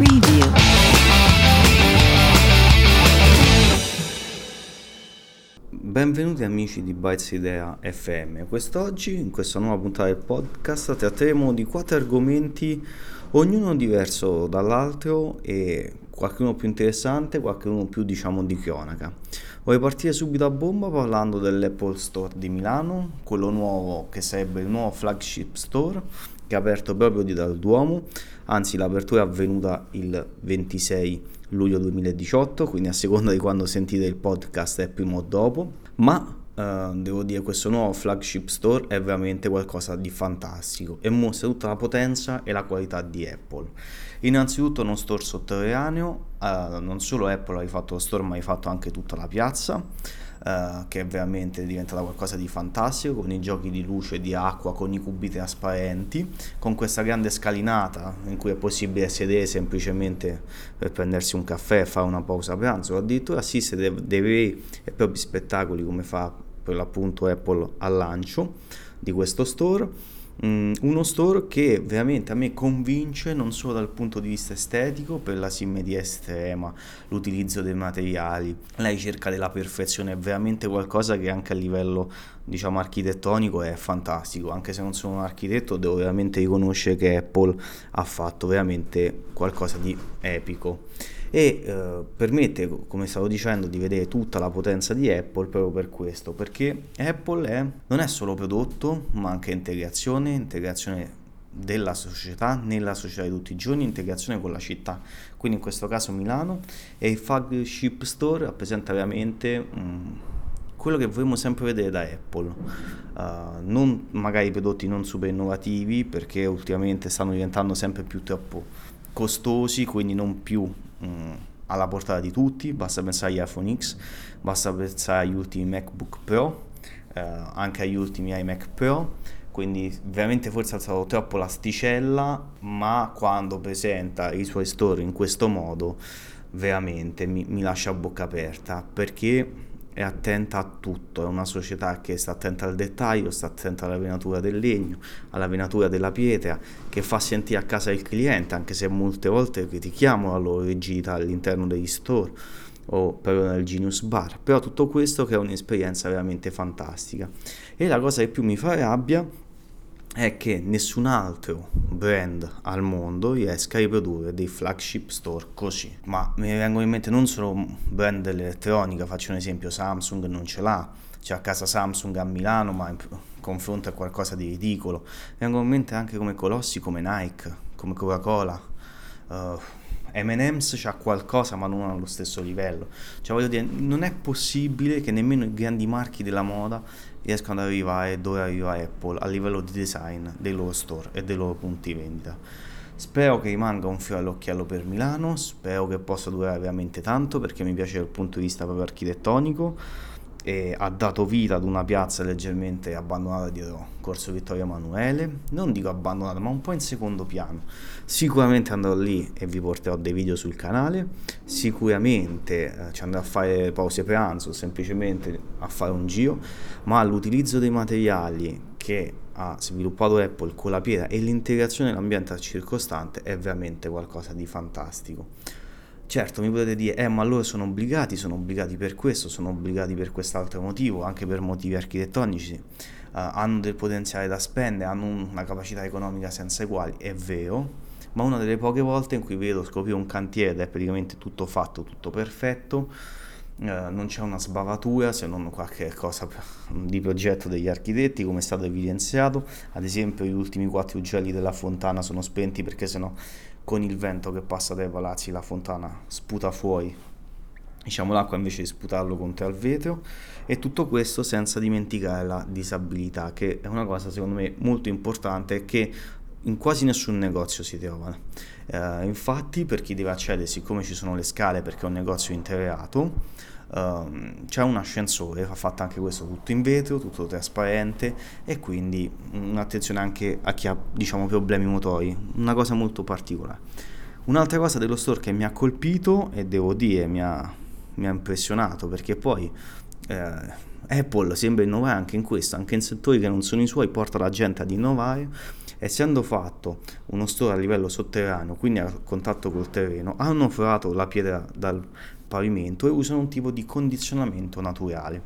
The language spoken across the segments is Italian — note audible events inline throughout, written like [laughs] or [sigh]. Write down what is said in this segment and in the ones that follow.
Preview. Benvenuti amici di Bytes Idea FM. Quest'oggi, in questa nuova puntata del podcast, tratteremo di quattro argomenti, ognuno diverso dall'altro e qualcuno più interessante, qualcuno più diciamo di cronaca. Voglio partire subito a bomba parlando dell'Apple Store di Milano, quello nuovo che sarebbe il nuovo flagship store che è aperto proprio di dal Duomo, anzi l'apertura è avvenuta il 26 luglio 2018, quindi a seconda di quando sentite il podcast è prima o dopo, ma Uh, devo dire questo nuovo flagship store è veramente qualcosa di fantastico e mostra tutta la potenza e la qualità di Apple. Innanzitutto uno store sotterraneo, uh, non solo Apple ha fatto lo store ma ha fatto anche tutta la piazza uh, che è veramente diventata qualcosa di fantastico con i giochi di luce e di acqua, con i cubi trasparenti, con questa grande scalinata in cui è possibile sedere semplicemente per prendersi un caffè e fare una pausa pranzo, o addirittura assistere dei veri e propri spettacoli come fa per l'appunto Apple al lancio di questo store Mm, uno store che veramente a me convince non solo dal punto di vista estetico per la simmetria estrema, l'utilizzo dei materiali, la ricerca della perfezione, è veramente qualcosa che anche a livello diciamo architettonico è fantastico, anche se non sono un architetto devo veramente riconoscere che Apple ha fatto veramente qualcosa di epico e eh, permette, come stavo dicendo, di vedere tutta la potenza di Apple proprio per questo, perché Apple è, non è solo prodotto, ma anche integrazione, integrazione della società nella società di tutti i giorni, integrazione con la città, quindi in questo caso Milano e il flagship store rappresenta veramente um, quello che vorremmo sempre vedere da Apple, uh, non magari prodotti non super innovativi perché ultimamente stanno diventando sempre più troppo costosi, quindi non più Mm, alla portata di tutti, basta pensare agli iPhone X, basta pensare agli ultimi MacBook Pro, eh, anche agli ultimi iMac Pro, quindi veramente forse ha alzato troppo l'asticella, ma quando presenta i suoi store in questo modo veramente mi, mi lascia a bocca aperta perché è attenta a tutto, è una società che sta attenta al dettaglio, sta attenta alla venatura del legno, alla venatura della pietra, che fa sentire a casa il cliente, anche se molte volte critichiamo la loro rigidità all'interno degli store o proprio nel Genius Bar, però tutto questo crea un'esperienza veramente fantastica. E la cosa che più mi fa rabbia è che nessun altro brand al mondo riesca a riprodurre dei flagship store così. Ma mi vengono in mente non solo brand dell'elettronica, faccio un esempio, Samsung non ce l'ha, c'è a casa Samsung a Milano, ma in confronto è qualcosa di ridicolo. Mi vengono in mente anche come colossi come Nike, come Coca-Cola. Uh, M&M's c'ha qualcosa ma non allo stesso livello. Cioè voglio dire non è possibile che nemmeno i grandi marchi della moda riescano ad arrivare dove arriva Apple a livello di design dei loro store e dei loro punti vendita. Spero che rimanga un fiore all'occhiello per Milano spero che possa durare veramente tanto perché mi piace dal punto di vista proprio architettonico e ha dato vita ad una piazza leggermente abbandonata dietro Corso Vittorio Emanuele, non dico abbandonata ma un po' in secondo piano. Sicuramente andrò lì e vi porterò dei video sul canale, sicuramente eh, ci andrò a fare pause pranzo, semplicemente a fare un giro, ma l'utilizzo dei materiali che ha sviluppato Apple con la pietra e l'integrazione dell'ambiente circostante è veramente qualcosa di fantastico. Certo, mi potete dire, eh, ma loro sono obbligati, sono obbligati per questo, sono obbligati per quest'altro motivo, anche per motivi architettonici, uh, hanno del potenziale da spendere, hanno una capacità economica senza eguali, è vero, ma una delle poche volte in cui vedo scoprire un cantiere ed è praticamente tutto fatto, tutto perfetto, uh, non c'è una sbavatura se non qualche cosa di progetto degli architetti, come è stato evidenziato, ad esempio gli ultimi quattro ugelli della fontana sono spenti perché sennò con il vento che passa dai palazzi la fontana sputa fuori. Diciamo l'acqua invece di sputarlo contro il vetro. E tutto questo senza dimenticare la disabilità che è una cosa secondo me molto importante che in quasi nessun negozio si trova. Eh, infatti per chi deve accedere siccome ci sono le scale perché è un negozio integrato Uh, c'è un ascensore, fa fatto anche questo tutto in vetro, tutto trasparente e quindi un'attenzione anche a chi ha diciamo problemi motori, una cosa molto particolare. Un'altra cosa dello store che mi ha colpito e devo dire mi ha, mi ha impressionato perché poi eh, Apple sembra innovare anche in questo, anche in settori che non sono i suoi, porta la gente ad innovare essendo fatto uno store a livello sotterraneo, quindi a contatto col terreno, hanno forato la pietra dal pavimento e usano un tipo di condizionamento naturale.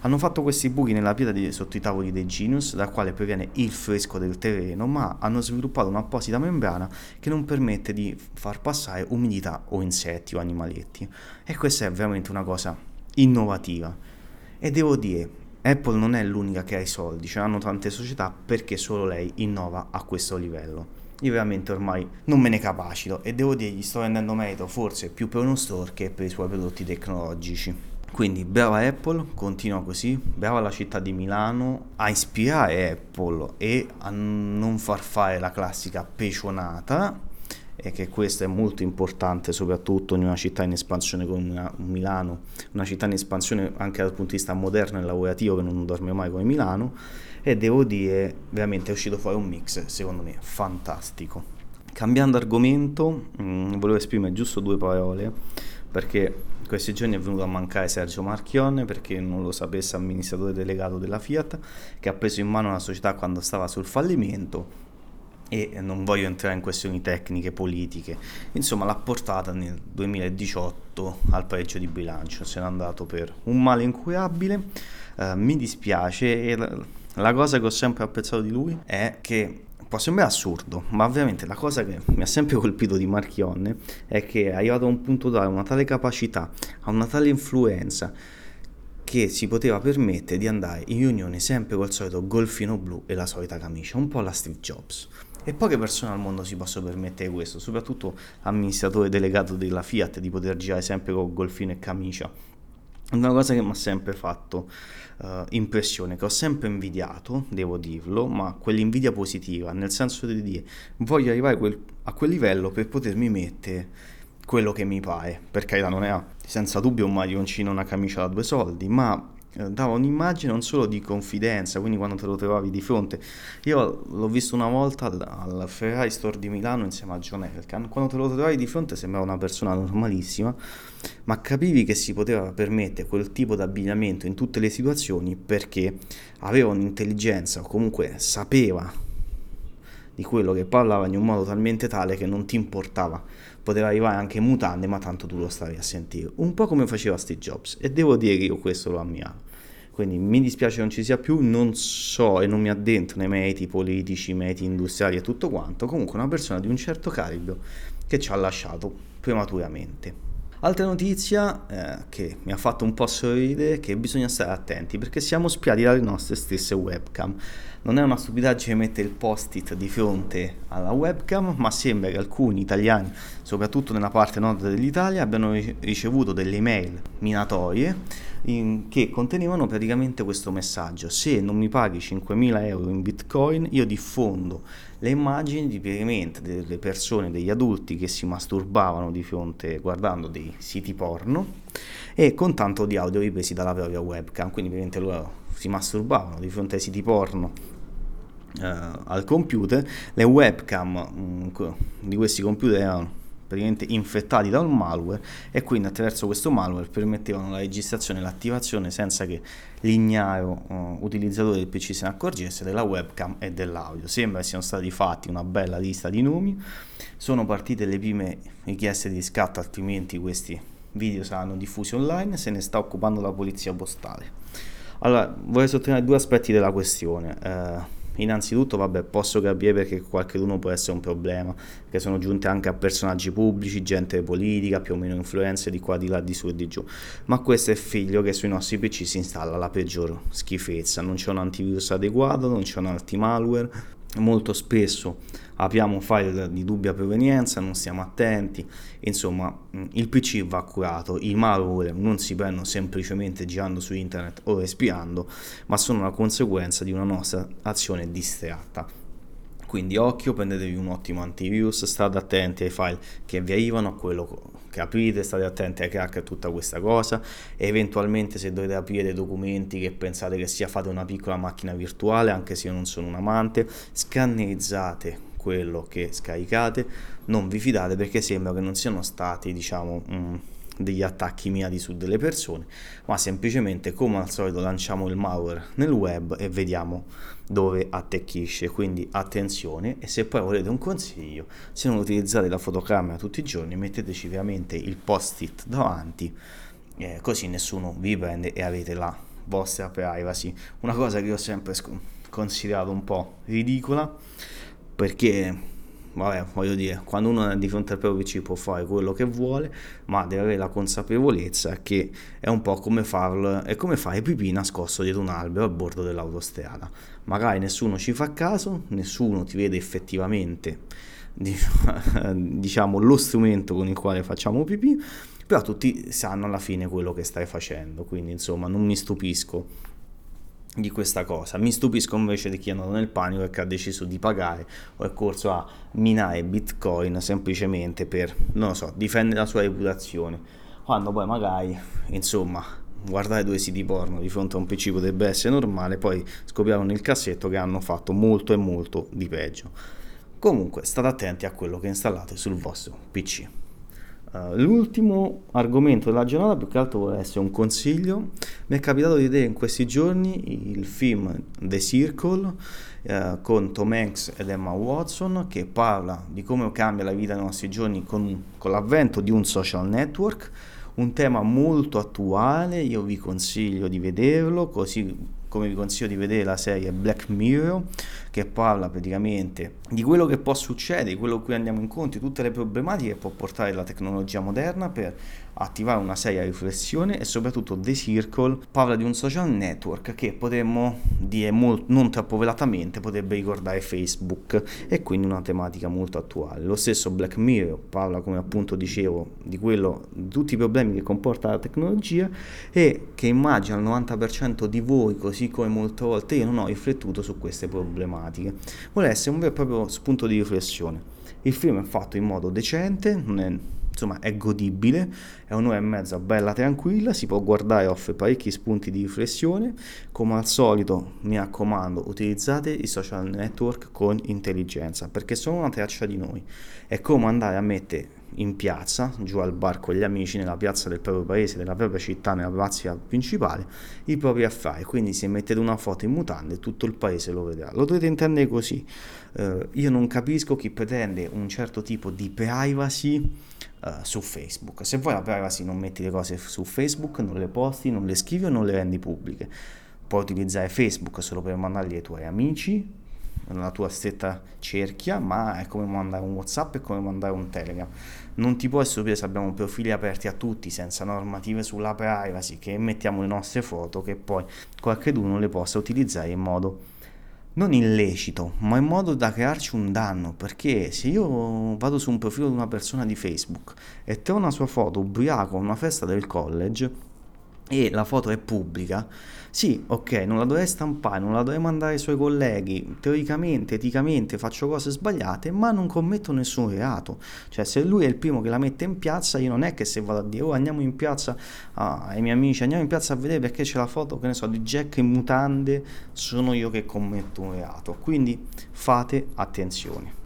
Hanno fatto questi buchi nella pietra di, sotto i tavoli dei Genius, dal quale proviene il fresco del terreno, ma hanno sviluppato un'apposita membrana che non permette di far passare umidità o insetti o animaletti. E questa è veramente una cosa innovativa. E devo dire, Apple non è l'unica che ha i soldi, ce l'hanno tante società perché solo lei innova a questo livello. Io veramente ormai non me ne capacito e devo dire gli sto rendendo merito forse più per uno store che per i suoi prodotti tecnologici. Quindi brava Apple, continua così, brava la città di Milano a ispirare Apple e a non far fare la classica pecionata e che questo è molto importante soprattutto in una città in espansione come una, Milano, una città in espansione anche dal punto di vista moderno e lavorativo che non dorme mai come Milano. E devo dire veramente è uscito fuori un mix secondo me fantastico. Cambiando argomento, mh, mm, volevo esprimere giusto due parole perché questi giorni è venuto a mancare Sergio Marchionne perché non lo sapesse amministratore delegato della Fiat che ha preso in mano la società quando stava sul fallimento e non voglio entrare in questioni tecniche, politiche, insomma l'ha portata nel 2018 al pareggio di bilancio, se n'è andato per un male incurabile, uh, mi dispiace. E la, la cosa che ho sempre apprezzato di lui è che può sembrare assurdo, ma ovviamente la cosa che mi ha sempre colpito di Marchionne è che è arrivato a un punto tale, una tale capacità, a una tale influenza che si poteva permettere di andare in riunione sempre col solito golfino blu e la solita camicia, un po' la Steve Jobs. E poche persone al mondo si possono permettere questo, soprattutto l'amministratore delegato della Fiat di poter girare sempre con golfino e camicia. Una cosa che mi ha sempre fatto uh, impressione, che ho sempre invidiato, devo dirlo, ma quell'invidia positiva, nel senso di dire voglio arrivare quel, a quel livello per potermi mettere quello che mi pare. Per carità non è senza dubbio un maglioncino, una camicia da due soldi, ma dava un'immagine non solo di confidenza, quindi quando te lo trovavi di fronte. Io l'ho visto una volta al, al Ferrari Store di Milano insieme a John Elkan, quando te lo trovavi di fronte sembrava una persona normalissima, ma capivi che si poteva permettere quel tipo di abbigliamento in tutte le situazioni perché aveva un'intelligenza o comunque sapeva di quello che parlava in un modo talmente tale che non ti importava. Poteva arrivare anche in mutande, ma tanto tu lo stavi a sentire. Un po' come faceva Steve Jobs. E devo dire che io questo lo ammiro. Quindi mi dispiace non ci sia più, non so e non mi addentro nei meriti politici, meriti industriali e tutto quanto, comunque una persona di un certo calibro che ci ha lasciato prematuramente. Altra notizia eh, che mi ha fatto un po' sorridere è che bisogna stare attenti perché siamo spiati dalle nostre stesse webcam. Non è una stupidaggine mettere il post-it di fronte alla webcam, ma sembra che alcuni italiani, soprattutto nella parte nord dell'Italia, abbiano ricevuto delle email minatorie in, che contenevano praticamente questo messaggio. Se non mi paghi 5.000 euro in bitcoin, io diffondo le immagini di veramente delle persone, degli adulti che si masturbavano di fronte guardando dei siti porno e con tanto di audio ripresi dalla propria webcam. Quindi veramente loro si masturbavano di fronte ai siti porno Uh, al computer, le webcam um, di questi computer erano praticamente infettati da un malware e quindi attraverso questo malware permettevano la registrazione e l'attivazione senza che l'ignaro uh, utilizzatore del PC se ne accorgesse della webcam e dell'audio. Sembra siano stati fatti una bella lista di nomi, sono partite le prime richieste di riscatto, altrimenti questi video saranno diffusi online, se ne sta occupando la polizia postale. Allora, vorrei sottolineare due aspetti della questione. Uh, Innanzitutto, vabbè, posso capire perché qualcuno può essere un problema, che sono giunte anche a personaggi pubblici, gente politica, più o meno influenze di qua, di là, di su e di giù. Ma questo è figlio che sui nostri PC si installa la peggior schifezza, non c'è un antivirus adeguato, non c'è un anti-malware, molto spesso apriamo file di dubbia provenienza, non stiamo attenti, insomma il PC va curato, i malware non si prendono semplicemente girando su internet o respirando, ma sono una conseguenza di una nostra azione distratta. Quindi occhio, prendetevi un ottimo antivirus, state attenti ai file che vi arrivano, a quello che aprite, state attenti ai crack e a tutta questa cosa. Eventualmente se dovete aprire dei documenti che pensate che sia fate una piccola macchina virtuale, anche se io non sono un amante, scannerizzate quello che scaricate, non vi fidate perché sembra che non siano stati, diciamo, mh, mm, degli attacchi mirati su delle persone, ma semplicemente come al solito lanciamo il malware nel web e vediamo dove attecchisce. Quindi attenzione e se poi volete un consiglio, se non utilizzate la fotocamera tutti i giorni, metteteci veramente il post-it davanti, eh, così nessuno vi prende e avete la vostra privacy. Una cosa che ho sempre considerato un po' ridicola perché vabbè, voglio dire, quando uno è di fronte al proprio PC può fare quello che vuole, ma deve avere la consapevolezza che è un po' come farlo, è come fare pipì nascosto dietro un albero a bordo dell'autostrada. Magari nessuno ci fa caso, nessuno ti vede effettivamente, [laughs] diciamo, lo strumento con il quale facciamo pipì, però tutti sanno alla fine quello che stai facendo, quindi insomma non mi stupisco di questa cosa. Mi stupisco invece di chi è andato nel panico e che ha deciso di pagare o è corso a minare bitcoin semplicemente per, non lo so, difendere la sua reputazione. Quando poi magari, insomma, guardare due siti porno di fronte a un PC potrebbe essere normale, poi scopriamo nel cassetto che hanno fatto molto e molto di peggio. Comunque, state attenti a quello che installate sul vostro PC. Uh, l'ultimo argomento della giornata più che altro vuole essere un consiglio. Mi è capitato di vedere in questi giorni il film The Circle uh, con Tom Hanks ed Emma Watson che parla di come cambia la vita nei nostri giorni con, con l'avvento di un social network, un tema molto attuale, io vi consiglio di vederlo, così come vi consiglio di vedere la serie Black Mirror che parla praticamente di quello che può succedere, quello a cui andiamo incontro, tutte le problematiche che può portare la tecnologia moderna per attivare una seria riflessione e soprattutto The Circle parla di un social network che potremmo dire molto, non troppo velatamente potrebbe ricordare Facebook e quindi una tematica molto attuale. Lo stesso Black Mirror parla come appunto dicevo di quello di tutti i problemi che comporta la tecnologia e che immagina il 90% di voi così come molte volte io non ho riflettuto su queste problematiche. Vuole essere un vero e proprio spunto di riflessione. Il film è fatto in modo decente, non è insomma è godibile, è un'ora e mezza bella tranquilla, si può guardare, offre parecchi spunti di riflessione, come al solito mi raccomando utilizzate i social network con intelligenza perché sono una traccia di noi, è come andare a mettere in piazza, giù al bar con gli amici, nella piazza del proprio paese, della propria città, nella piazza principale, i propri affari. Quindi se mettete una foto in mutande tutto il paese lo vedrà. Lo dovete intendere così. Uh, io non capisco chi pretende un certo tipo di privacy uh, su Facebook. Se vuoi la privacy non metti le cose su Facebook, non le posti, non le scrivi o non le rendi pubbliche. Puoi utilizzare Facebook solo per mandarli ai tuoi amici, nella tua stretta cerchia, ma è come mandare un WhatsApp e come mandare un Telegram. Non ti può stupire se abbiamo profili aperti a tutti senza normative sulla privacy, che mettiamo le nostre foto, che poi qualcuno le possa utilizzare in modo non illecito, ma in modo da crearci un danno, perché se io vado su un profilo di una persona di Facebook e trovo una sua foto ubriaco a una festa del college e la foto è pubblica, sì, ok, non la dovrei stampare, non la dovrei mandare ai suoi colleghi, teoricamente, eticamente faccio cose sbagliate, ma non commetto nessun reato. Cioè, se lui è il primo che la mette in piazza, io non è che se vado a dire, oh, andiamo in piazza ah, ai miei amici, andiamo in piazza a vedere perché c'è la foto, che ne so, di Jack in mutande, sono io che commetto un reato. Quindi fate attenzione.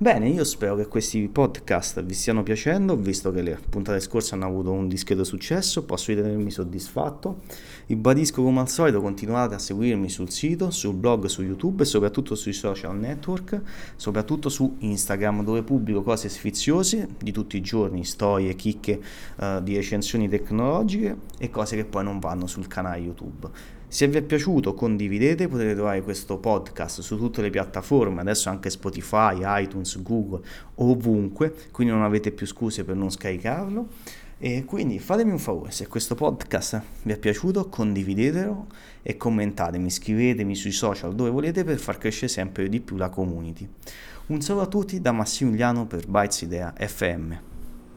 Bene, io spero che questi podcast vi stiano piacendo, visto che le puntate scorse hanno avuto un discreto successo, posso ritenermi soddisfatto. Ribadisco come al solito, continuate a seguirmi sul sito, sul blog, su YouTube e soprattutto sui social network, soprattutto su Instagram dove pubblico cose sfiziose di tutti i giorni, storie, chicche uh, di recensioni tecnologiche e cose che poi non vanno sul canale YouTube. Se vi è piaciuto condividete, potete trovare questo podcast su tutte le piattaforme, adesso anche Spotify, iTunes, Google, ovunque, quindi non avete più scuse per non scaricarlo. E quindi fatemi un favore, se questo podcast vi è piaciuto condividetelo e commentatemi, scrivetemi sui social dove volete per far crescere sempre di più la community. Un saluto a tutti da Massimiliano per Bytes Idea FM.